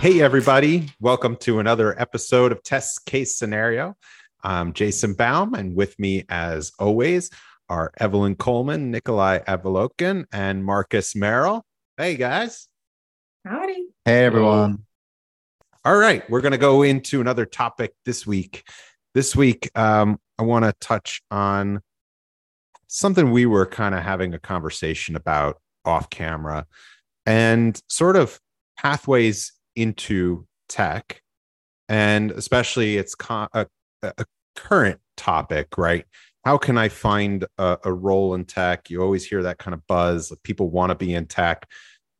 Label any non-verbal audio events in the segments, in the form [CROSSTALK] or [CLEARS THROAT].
Hey, everybody. Welcome to another episode of Test Case Scenario. I'm Jason Baum, and with me, as always, are Evelyn Coleman, Nikolay Advolodkin, and Marcus Merrill. Hey, guys. Howdy. Hey, everyone. All right. We're going to go into another topic this week. This week, um, I want to touch on something we were kind of having a conversation about off camera and sort of pathways into tech and especially it's a, a, current topic right? How can i find a, a, role in tech? You always hear that kind of buzz people want to be in tech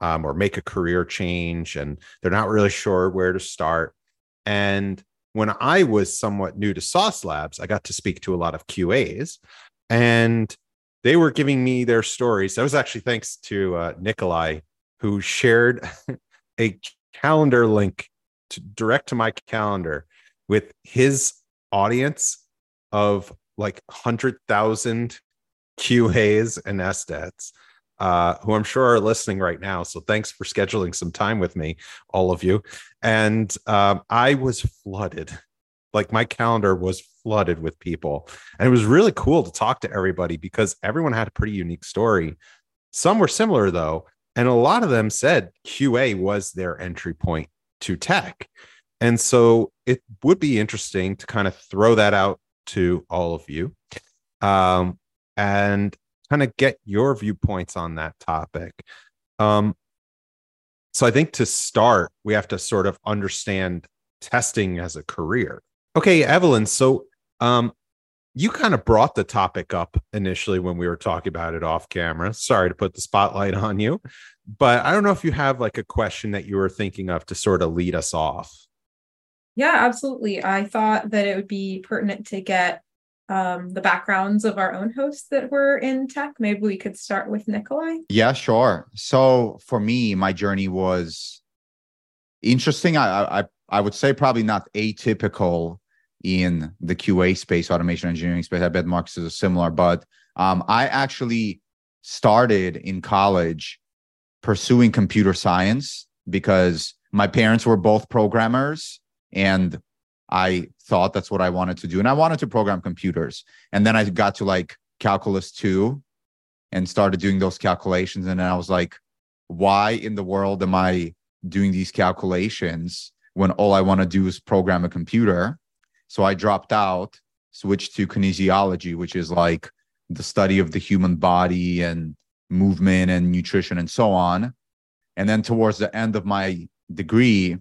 um, or make a career change and they're not really sure where to start. And when i was somewhat new to sauce labs i got to speak to a lot of qas and they were giving me their stories. That was actually thanks to uh, nikolay who shared [LAUGHS] a calendar link to direct to my calendar with his audience of like 100,000 QAs and SDETs, uh, who I'm sure are listening right now. So thanks for scheduling some time with me, all of you. And um, I was flooded. Like my calendar was flooded with people. And it was really cool to talk to everybody because everyone had a pretty unique story. Some were similar, though. And a lot of them said QA was their entry point to tech. And so it would be interesting to kind of throw that out to all of you um, and kind of get your viewpoints on that topic. Um, so I think to start, we have to sort of understand testing as a career. Okay, Evelyn. So um, you kind of brought the topic up initially when we were talking about it off camera. Sorry to put the spotlight on you, but I don't know if you have like a question that you were thinking of to sort of lead us off. Yeah, absolutely. I thought that it would be pertinent to get um, the backgrounds of our own hosts that were in tech. Maybe we could start with Nikolay. Yeah, sure. So for me, my journey was interesting. I I, I would say probably not atypical in the QA space, automation engineering space. I bet Marcus is similar, but um, I actually started in college pursuing computer science because my parents were both programmers and I thought that's what I wanted to do. And I wanted to program computers. And then I got to like calculus two and started doing those calculations. And then I was like, why in the world am I doing these calculations when all I want to do is program a computer? So I dropped out, switched to kinesiology, which is like the study of the human body and movement and nutrition and so on. And then towards the end of my degree,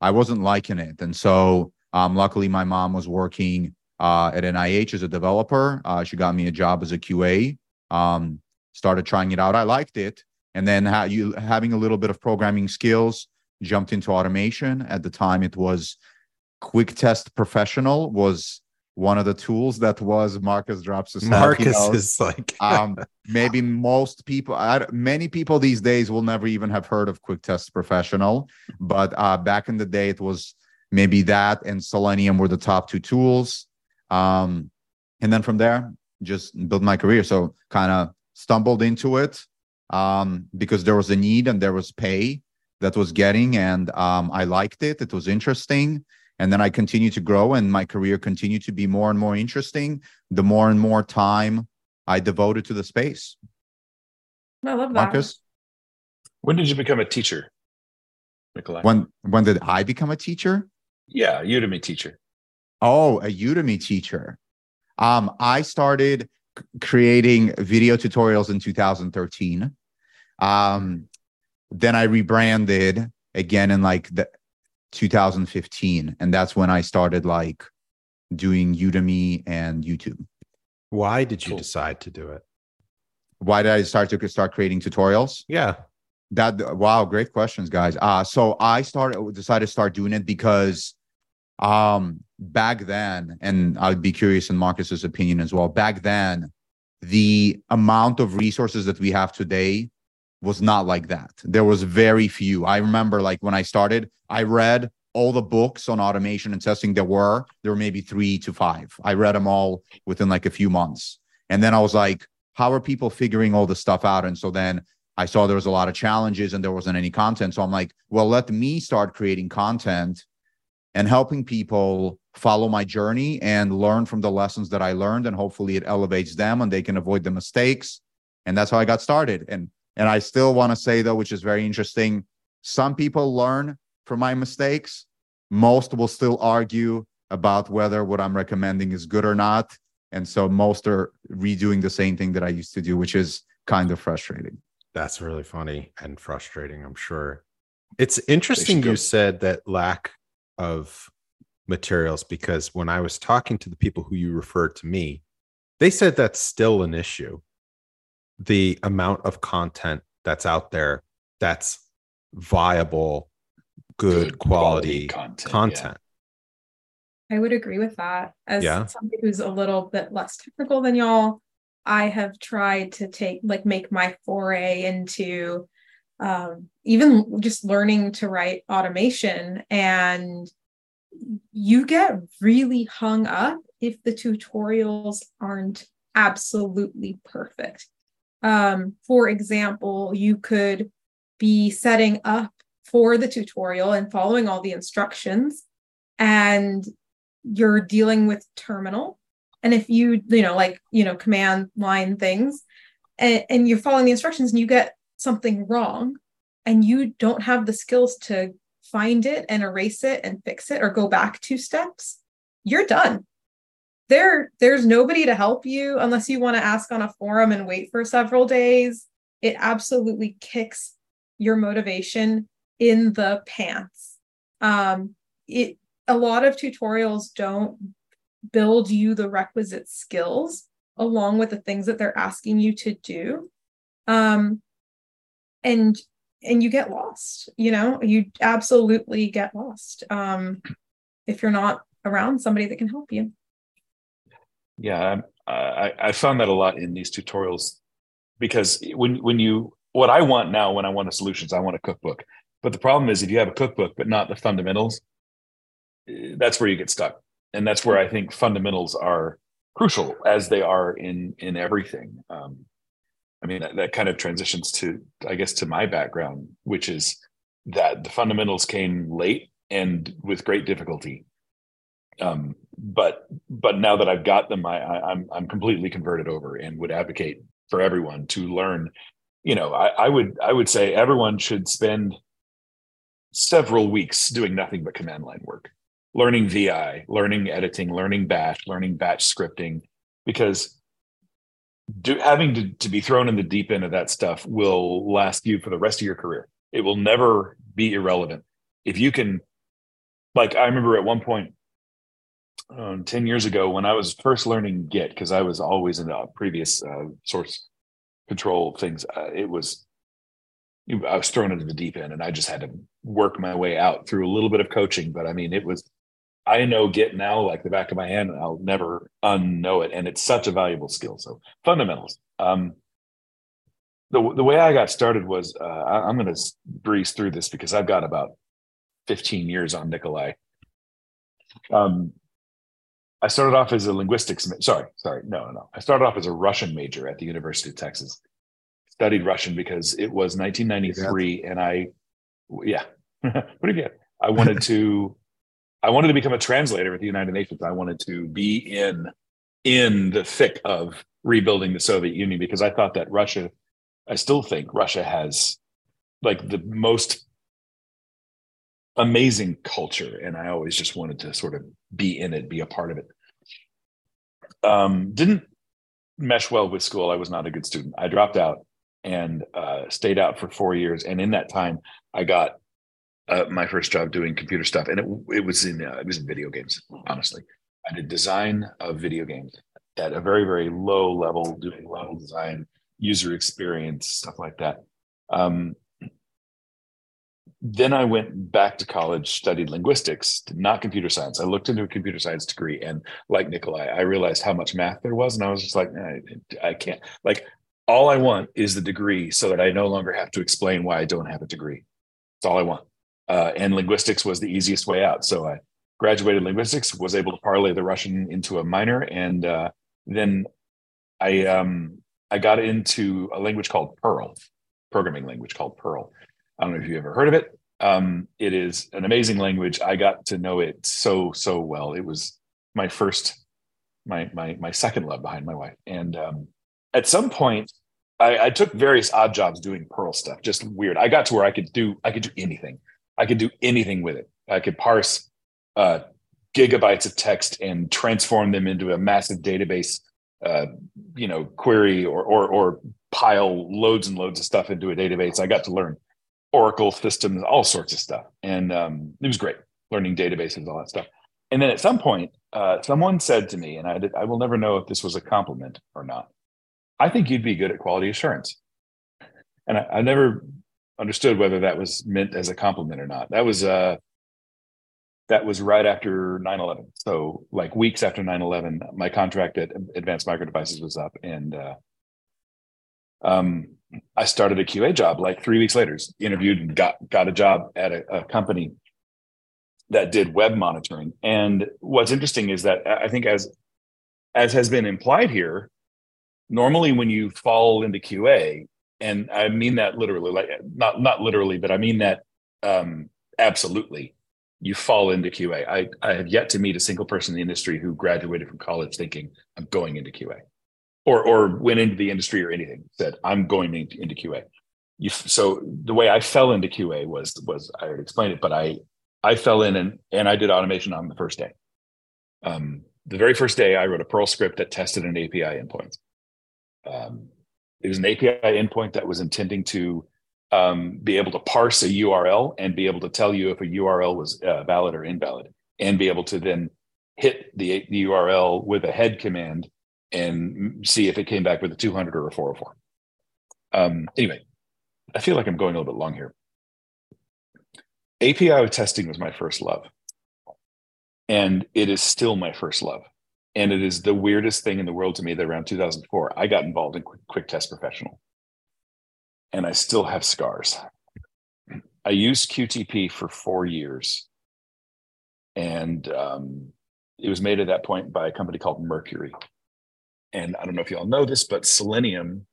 I wasn't liking it. And so um, luckily, my mom was working uh, at NIH as a developer. Uh, she got me a job as a QA. Um, started trying it out. I liked it. And then ha- you having a little bit of programming skills, jumped into automation. At the time, it was quick test professional was one of the tools that was Marcus drops his Marcus is like [LAUGHS] um, maybe most people many people these days will never even have heard of quick test professional but uh, back in the day it was maybe that and selenium were the top two tools. Um, and then from there just built my career. So kind of stumbled into it um, because there was a need and there was pay that was getting and um, i liked it. It was interesting and then i continue to grow and my career continued to be more and more interesting the more and more time i devoted to the space. I love that. Marcus? When did you become a teacher Nikolay? when when did i become a teacher? Yeah udemy teacher. Oh a udemy teacher. Um i started c- creating video tutorials in 2013 um then i rebranded again in like the 2015 and that's when i started like doing udemy and youtube Why did you Cool. decide to do it? why did i start to start creating tutorials Yeah. that wow great questions guys uh so i started decided to start doing it because um back then and i'd be curious in marcus's opinion as well back then the amount of resources that we have today was not like that there was very few i remember like when i started i read all the books on automation and testing there were there were maybe three to five i read them all within like a few months and then i was like how are people figuring all this stuff out and so then I saw there was a lot of challenges and there wasn't any content. So I'm like, well, let me start creating content and helping people follow my journey and learn from the lessons that I learned. And hopefully it elevates them and they can avoid the mistakes. And that's how I got started. And and I still want to say though, which is very interesting, some people learn from my mistakes. Most will still argue about whether what I'm recommending is good or not. And so most are redoing the same thing that I used to do, which is kind of frustrating. That's really funny and frustrating, I'm sure. It's interesting you said that lack of materials because when I was talking to the people who you referred to me, they said that's still an issue. The amount of content that's out there that's viable, good, good quality, quality, content. content. Yeah. I would agree with that. As yeah. somebody who's a little bit less technical than y'all, I have tried to take like make my foray into um, even just learning to write automation and you get really hung up if the tutorials aren't absolutely perfect. Um, for example, you could be setting up for the tutorial and following all the instructions, and you're dealing with terminal and if you, you know, like, you know, command line things and, and you're following the instructions and you get something wrong and you don't have the skills to find it and erase it and fix it or go back two steps, you're done. There, there's nobody to help you unless you want to ask on a forum and wait for several days. It absolutely kicks your motivation in the pants. Um, it a lot of tutorials don't build you the requisite skills along with the things that they're asking you to do um and and you get lost you know you absolutely get lost um if you're not around somebody that can help you yeah i i found that a lot in these tutorials because when when you what i want now when i want a solutions i want a cookbook but the problem is if you have a cookbook but not the fundamentals eh, that's where you get stuck and that's where I think fundamentals are crucial as they are in in everything. Um, I mean that, that kind of transitions to I guess to my background, which is that the fundamentals came late and with great difficulty. Um, but but now that I've got them, I, I I'm I'm completely converted over and would advocate for everyone to learn. You know, I, I would I would say everyone should spend several weeks doing nothing but command line work learning VI, learning editing, learning Bash, learning batch scripting, because do, having to, to be thrown in the deep end of that stuff will last you for the rest of your career. It will never be irrelevant. If you can, like, I remember at one point, um, 10 years ago when I was first learning Git, because I was always in the previous uh, source control things, uh, it was, I was thrown into the deep end and I just had to work my way out through a little bit of coaching. But I mean, it was I know Git now like the back of my hand, and I'll never unknow it. And it's such a valuable skill. So fundamentals. Um, the the way I got started was uh, I, am going to breeze through this because I've got about 15 years on Nikolay. Um, I started off as a linguistics. Sorry, sorry, no, no. No. I started off as a Russian major at the University of Texas. Studied Russian because it was 1993, yeah. and I, yeah, [LAUGHS] pretty good. I wanted to I wanted to become a translator at the United Nations. I wanted to be in in the thick of rebuilding the Soviet Union because I thought that Russia, I still think Russia has like the most amazing culture, and I always just wanted to sort of be in it, be a part of it. Um, didn't mesh well with school. I was not a good student. I dropped out and uh, stayed out for four years, and in that time, I got uh, my first job doing computer stuff, and it it was in uh, it was in video games. Honestly, I did design of video games at a very very low level, doing level design, user experience, stuff like that. Um, then I went back to college, studied linguistics, not computer science. I looked into a computer science degree, and like Nikolay, I realized how much math there was, and I was just like, I, I can't. Like, all I want is the degree, so that I no longer have to explain why I don't have a degree. That's all I want uh, and linguistics was the easiest way out. So I graduated linguistics, was able to parlay the Russian into a minor, and uh, then I um, I got into a language called Perl. programming language called Perl. I don't know if you ever heard of it. Um, it is an amazing language. I got to know it so so well. It was my first, my my my second love behind my wife. And um, at some point, I, I took various odd jobs doing Perl stuff. Just weird. I got to where I could do I could do anything. I could do anything with it. I could parse uh, gigabytes of text and transform them into a massive database, uh, you know, query or, or or pile loads and loads of stuff into a database. I got to learn Oracle systems, all sorts of stuff, and um, it was great learning databases, all that stuff. And then at some point, uh, someone said to me, and I, did, I will never know if this was a compliment or not. I think you'd be good at quality assurance, and I, I never understood whether that was meant as a compliment or not. That was uh, that was right after 9-11 so like weeks after 9-11 my contract at advanced micro devices was up and uh, um, i started a qa job like three weeks later interviewed and got got a job at a, a company that did web monitoring and what's interesting is that i think as as has been implied here normally when you fall into qa and i mean that literally like not not literally but i mean that um absolutely you fall into QA. I, I have yet to meet a single person in the industry who graduated from college thinking I'm going into QA or, or went into the industry or anything said I'm going into, into QA. You, so the way I fell into QA was, was I already explained it, but I, I fell in and, and I did automation on the first day. Um, the very first day I wrote a Perl script that tested an API endpoint. Um, it was an API endpoint that was intending to um, be able to parse a URL and be able to tell you if a URL was uh, valid or invalid, and be able to then hit the, the URL with a head command and see if it came back with a 200 or a 404. Um, anyway, I feel like I'm going a little bit long here. API testing was my first love, and it is still my first love. And it is the weirdest thing in the world to me that around 2004, I got involved in Quick, Quick Test Professional and I still have scars. I used QTP for four years, and um, it was made at that point by a company called Mercury. And I don't know if y'all know this, but selenium,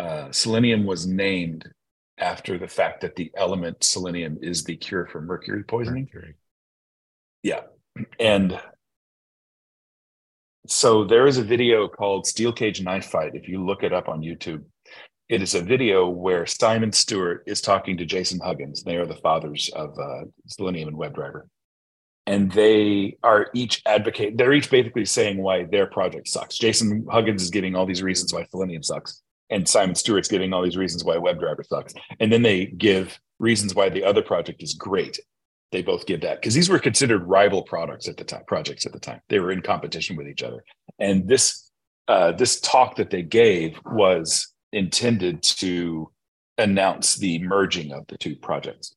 uh, selenium was named after the fact that the element selenium is the cure for mercury poisoning. Mercury. Yeah, and so there is a video called Steel Cage Knife Fight. If you look it up on YouTube, it is a video where Simon Stewart is talking to Jason Huggins. They are the fathers of uh, Selenium and WebDriver. And they are each advocate, they're each basically saying why their project sucks. Jason Huggins is giving all these reasons why Selenium sucks. And Simon Stewart's giving all these reasons why WebDriver sucks. And then they give reasons why the other project is great. They both give that because these were considered rival products at the time, projects at the time. They were in competition with each other. And this uh, this talk that they gave was intended to announce the merging of the two projects.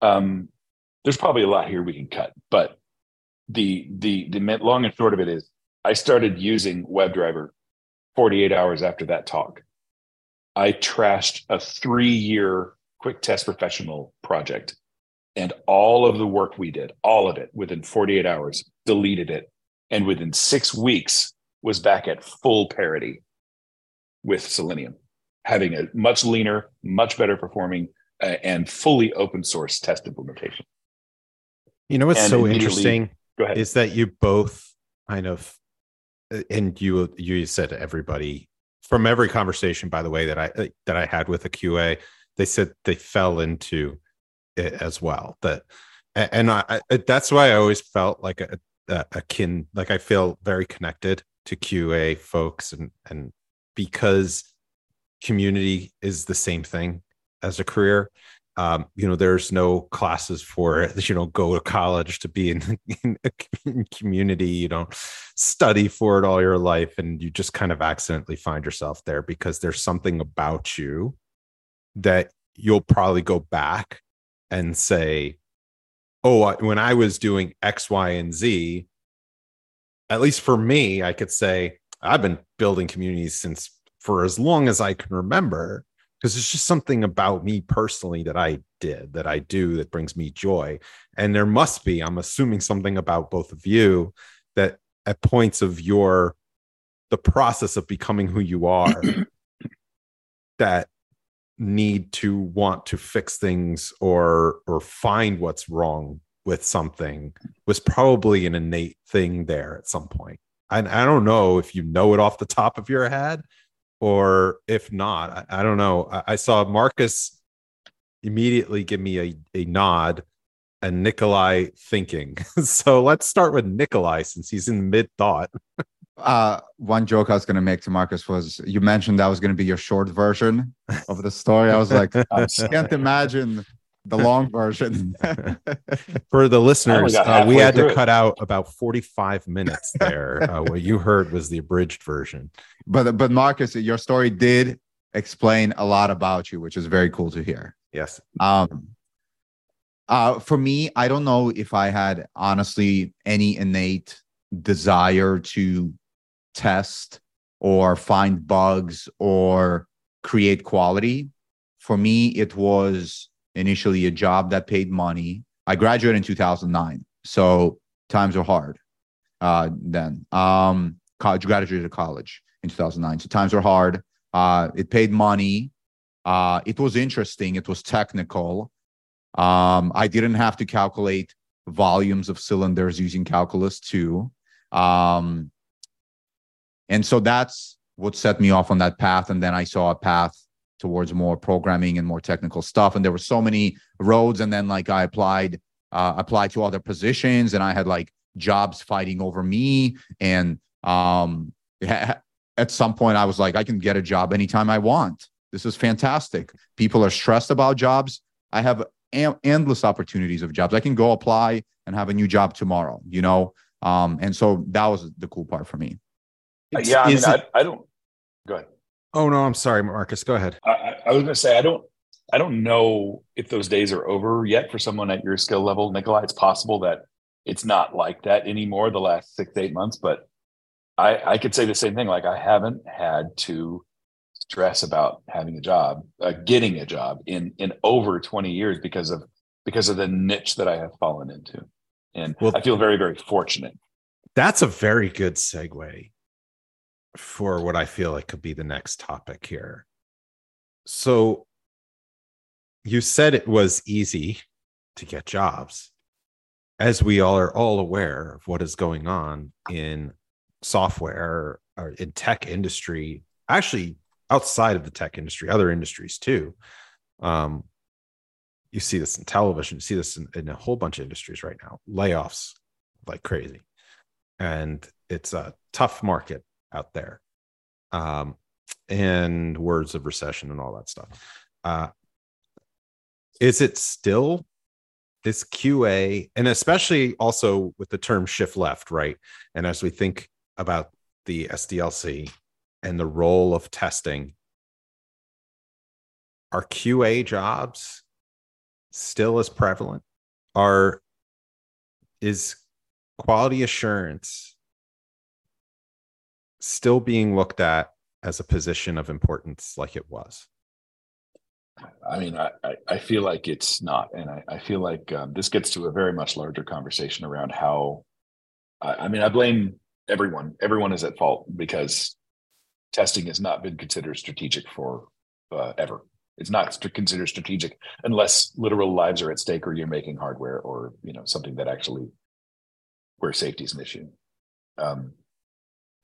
Um, there's probably a lot here we can cut, but the the the long and short of it is, I started using WebDriver 48 hours after that talk. I trashed a three-year quick test professional project, and all of the work we did, all of it, within 48 hours, deleted it, and within six weeks was back at full parity with Selenium, having a much leaner, much better performing, uh, and fully open source test implementation. You know what's so interesting is that you both kind of, uh, and you you said to everybody from every conversation, by the way, that I uh, that I had with a QA, they said they fell into it as well. That and I, I that's why I always felt like a, a, a kin, like I feel very connected to QA folks and and because community is the same thing as a career. Um, you know, there's no classes for it. You don't go to college to be in, [LAUGHS] in a community. You don't study for it all your life, and you just kind of accidentally find yourself there because there's something about you that you'll probably go back and say, "Oh, when I was doing X, Y, and Z." At least for me, I could say, I've been building communities since for as long as I can remember because it's just something about me personally that I did that I do that brings me joy. And there must be, I'm assuming something about both of you that at points of your the process of becoming who you are [CLEARS THROAT] that need to want to fix things or or find what's wrong with something was probably an innate thing there at some point. And I don't know if you know it off the top of your head or if not. I, I don't know. I, I, saw Marcus immediately give me a, a nod and Nikolay thinking. [LAUGHS] so let's start with Nikolay since he's in mid thought. uh, one joke I was going to make to Marcus was you mentioned that was going to be your short version of the story. I was like, I [LAUGHS] can't imagine the long version. [LAUGHS] [LAUGHS] For the listeners, uh, we had to it. cut out about 45 minutes there. [LAUGHS] Uh, what you heard was the abridged version. But but Marcus, your story did explain a lot about you, which is very cool to hear. Yes. Um uh for me, I don't know if I had honestly any innate desire to test or find bugs or create quality. For me, it was initially a job that paid money. I graduated in 2009, so times were hard uh, then. Um, college, graduated college in 2009, so times were hard. Uh, it paid money. Uh, it was interesting. It was technical. Um, I didn't have to calculate volumes of cylinders using calculus too. Um, and so that's what set me off on that path. And then I saw a path towards more programming and more technical stuff. And there were so many roads. And then like I applied, uh, applied to other positions and I had like jobs fighting over me. And um, [LAUGHS] at some point I was like, I can get a job anytime I want. This is fantastic. People are stressed about jobs. I have a- endless opportunities of jobs. I can go apply and have a new job tomorrow, you know? Um, and so that was the cool part for me. It's, yeah, I mean, I, I don't. Go ahead. Oh no, I'm sorry, Marcus. Go ahead. I, I was going to say I don't. I don't know if those days are over yet for someone at your skill level, Nikolay. It's possible that it's not like that anymore the last six eight months, but I I could say the same thing. Like I haven't had to stress about having a job, uh, getting a job in in over 20 years because of because of the niche that I have fallen into, and well, I feel very very fortunate. That's a very good segue for what I feel like could be the next topic here. So you said it was easy to get jobs. As we all are all aware of what is going on in software or in tech industry, actually outside of the tech industry, other industries too. Um, you see this in television, you see this in, in a whole bunch of industries right now, layoffs like crazy. And it's a tough market out there um, and words of recession and all that stuff. Uh, is it still this QA, and especially also with the term shift left, right? And as we think about the SDLC and the role of testing, are QA jobs still as prevalent? Are is quality assurance still being looked at as a position of importance like it was? I mean, I, I feel like it's not. And I, I feel like um, this gets to a very much larger conversation around how, I, I mean, I blame everyone. Everyone is at fault because testing has not been considered strategic for uh, ever. It's not considered strategic unless literal lives are at stake or you're making hardware or, you know, something that actually where safety is an issue. Um,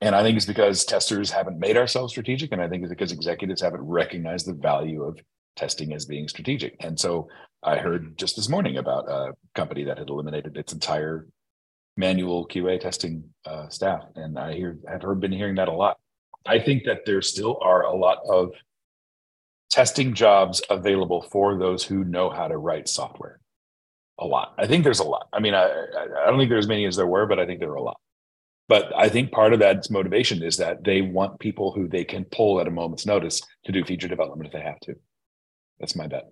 and I think it's because testers haven't made ourselves strategic. And I think it's because executives haven't recognized the value of testing as being strategic. And so I heard just this morning about a company that had eliminated its entire manual QA testing uh, staff. And I hear, have heard, been hearing that a lot. I think that there still are a lot of testing jobs available for those who know how to write software. A lot. I think there's a lot. I mean, I, I don't think there's as many as there were, but I think there are a lot. But I think part of that motivation is that they want people who they can pull at a moment's notice to do feature development if they have to. That's my bet.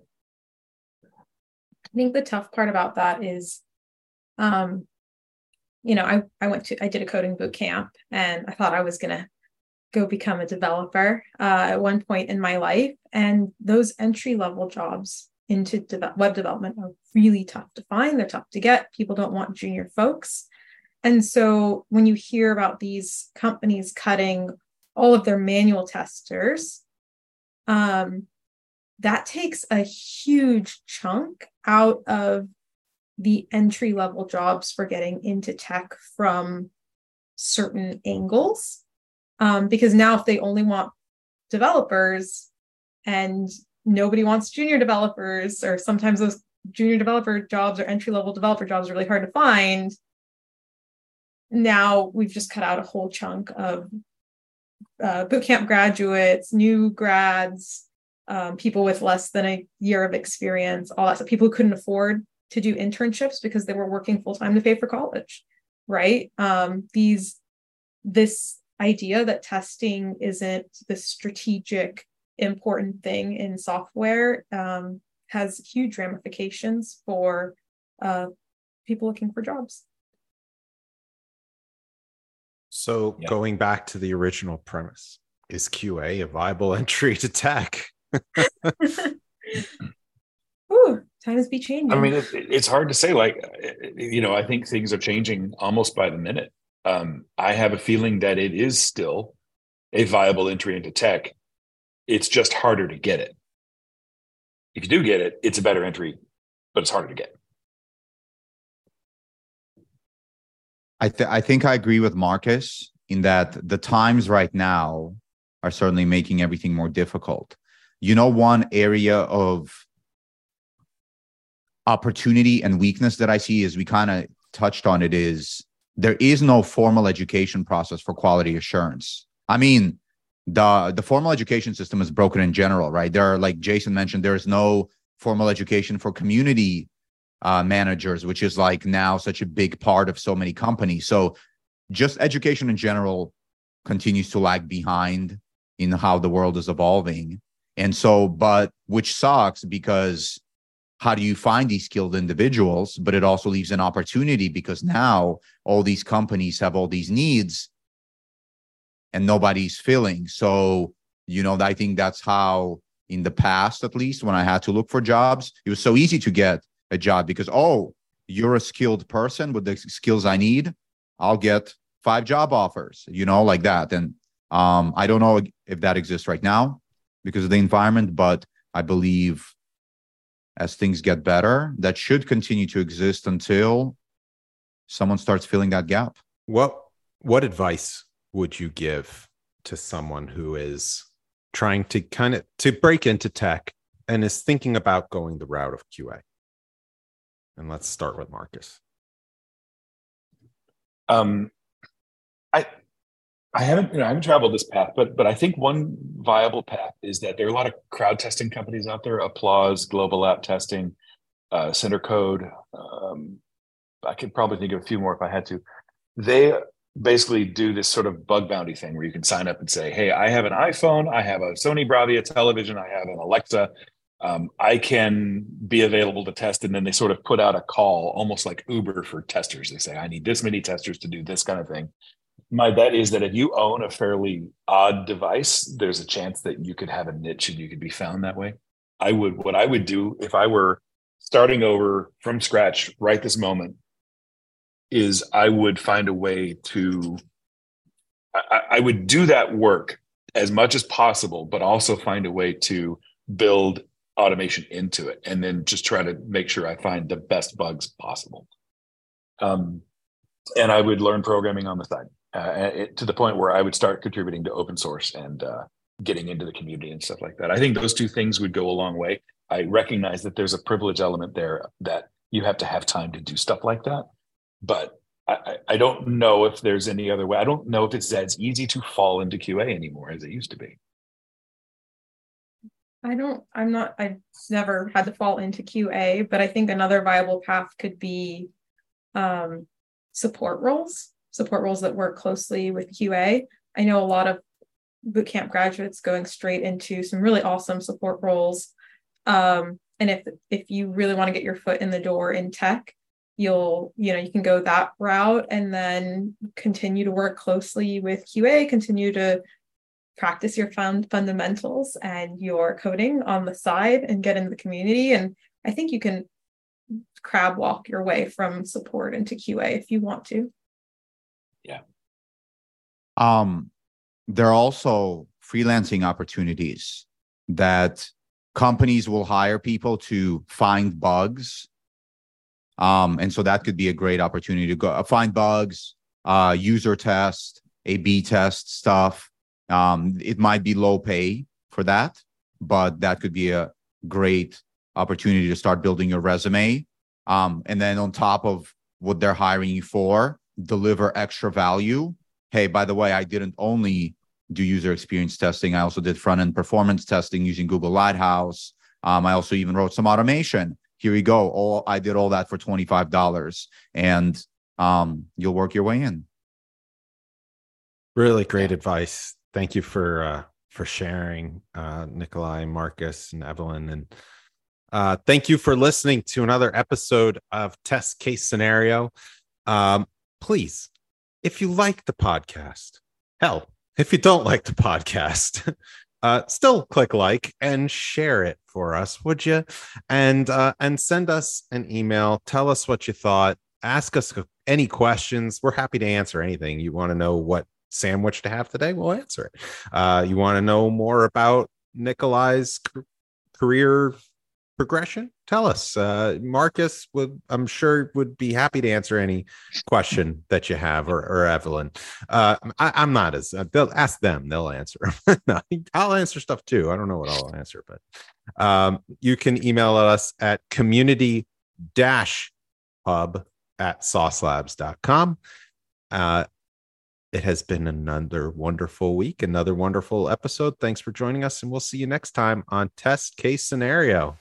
I think the tough part about that is, um, you know, I, I went to, I did a coding boot camp and I thought I was going to go become a developer uh, at one point in my life. And those entry level jobs into de- web development are really tough to find. They're tough to get. People don't want junior folks. And so when you hear about these companies cutting all of their manual testers, um, that takes a huge chunk out of the entry level jobs for getting into tech from certain angles. Um, because now, if they only want developers and nobody wants junior developers, or sometimes those junior developer jobs or entry level developer jobs are really hard to find. Now we've just cut out a whole chunk of uh, bootcamp graduates, new grads, um, people with less than a year of experience, all that stuff. People who couldn't afford to do internships because they were working full time to pay for college, right? Um, these this idea that testing isn't the strategic important thing in software um, has huge ramifications for uh, people looking for jobs. So, yeah. going back to the original premise, is QA a viable [LAUGHS] entry to tech? [LAUGHS] Ooh, times be changing. I mean, it, it's hard to say. Like, you know, I think things are changing almost by the minute. Um, I have a feeling that it is still a viable entry into tech. It's just harder to get it. If you do get it, it's a better entry, but it's harder to get. I, th- I think I agree with Marcus in that the times right now are certainly making everything more difficult. You know, one area of opportunity and weakness that I see is we kind of touched on it is there is no formal education process for quality assurance. I mean, the the formal education system is broken in general, right? There are like Jason mentioned, there is no formal education for community uh, managers, which is like now such a big part of so many companies. So just education in general continues to lag behind in how the world is evolving. And so, but which sucks because how do you find these skilled individuals? But it also leaves an opportunity because now all these companies have all these needs and nobody's filling. So, you know, I think that's how in the past, at least when I had to look for jobs, it was so easy to get a job because, oh, you're a skilled person with the skills I need. I'll get five job offers, you know, like that. And um, I don't know if that exists right now because of the environment, but I believe as things get better, that should continue to exist until someone starts filling that gap. What what advice would you give to someone who is trying to kind of to break into tech and is thinking about going the route of QA? And let's start with Marcus. Um, I I haven't you know I haven't traveled this path, but but I think one viable path is that there are a lot of crowd testing companies out there. Applause, Global App Testing, uh, Centercode. Um, I could probably think of a few more if I had to. They basically do this sort of bug bounty thing where you can sign up and say, "Hey, I have an iPhone, I have a Sony Bravia television, I have an Alexa um, I can be available to test. And then they sort of put out a call, almost like Uber for testers. They say, I need this many testers to do this kind of thing. My bet is that if you own a fairly odd device, there's a chance that you could have a niche and you could be found that way. I would, what I would do if I were starting over from scratch right this moment is I would find a way to, I, I would do that work as much as possible, but also find a way to build automation into it and then just try to make sure I find the best bugs possible. Um, and I would learn programming on the side uh, it, to the point where I would start contributing to open source and uh, getting into the community and stuff like that. I think those two things would go a long way. I recognize that there's a privilege element there that you have to have time to do stuff like that. But I, I don't know if there's any other way. I don't know if it's as easy to fall into QA anymore as it used to be. I don't, I'm not, I've never had to fall into QA, but I think another viable path could be um, support roles, support roles that work closely with QA. I know a lot of bootcamp graduates going straight into some really awesome support roles. Um, and if if you really want to get your foot in the door in tech, you'll you know you can go that route and then continue to work closely with QA, continue to practice your fund fundamentals and your coding on the side and get into the community. And I think you can crab walk your way from support into QA if you want to. Yeah. Um, there are also freelancing opportunities that companies will hire people to find bugs. Um, and so that could be a great opportunity to go uh, find bugs, uh, user test, A B test stuff. Um, it might be low pay for that, but that could be a great opportunity to start building your resume. Um, and then on top of what they're hiring you for, deliver extra value. Hey, by the way, I didn't only do user experience testing. I also did front end performance testing using Google Lighthouse. Um, I also even wrote some automation. Here we go. All I did all that for twenty five dollars, and um, you'll work your way in. Really great advice. Thank you for uh, for sharing, uh, Nikolay, Marcus, and Evelyn, and uh, thank you for listening to another episode of Test Case Scenario. Um, please, if you like the podcast, hell, if you don't like the podcast, [LAUGHS] uh, still click like and share it for us, would you? And uh, and send us an email. Tell us what you thought. Ask us any questions. We're happy to answer anything. You want to know what sandwich to have today? We'll answer it. Uh, you want to know more about Nikolay's career progression? Tell us. Uh, marcus would i'm sure would be happy to answer any question that you have or, or evelyn. Uh, I, am not as uh, they'll ask them they'll answer [LAUGHS] no, i'll answer stuff too. I don't know what i'll answer but um, you can email us at community dash hub at saucelabs.com uh, it has been another wonderful week another wonderful episode. Thanks for joining us and we'll see you next time on test case scenario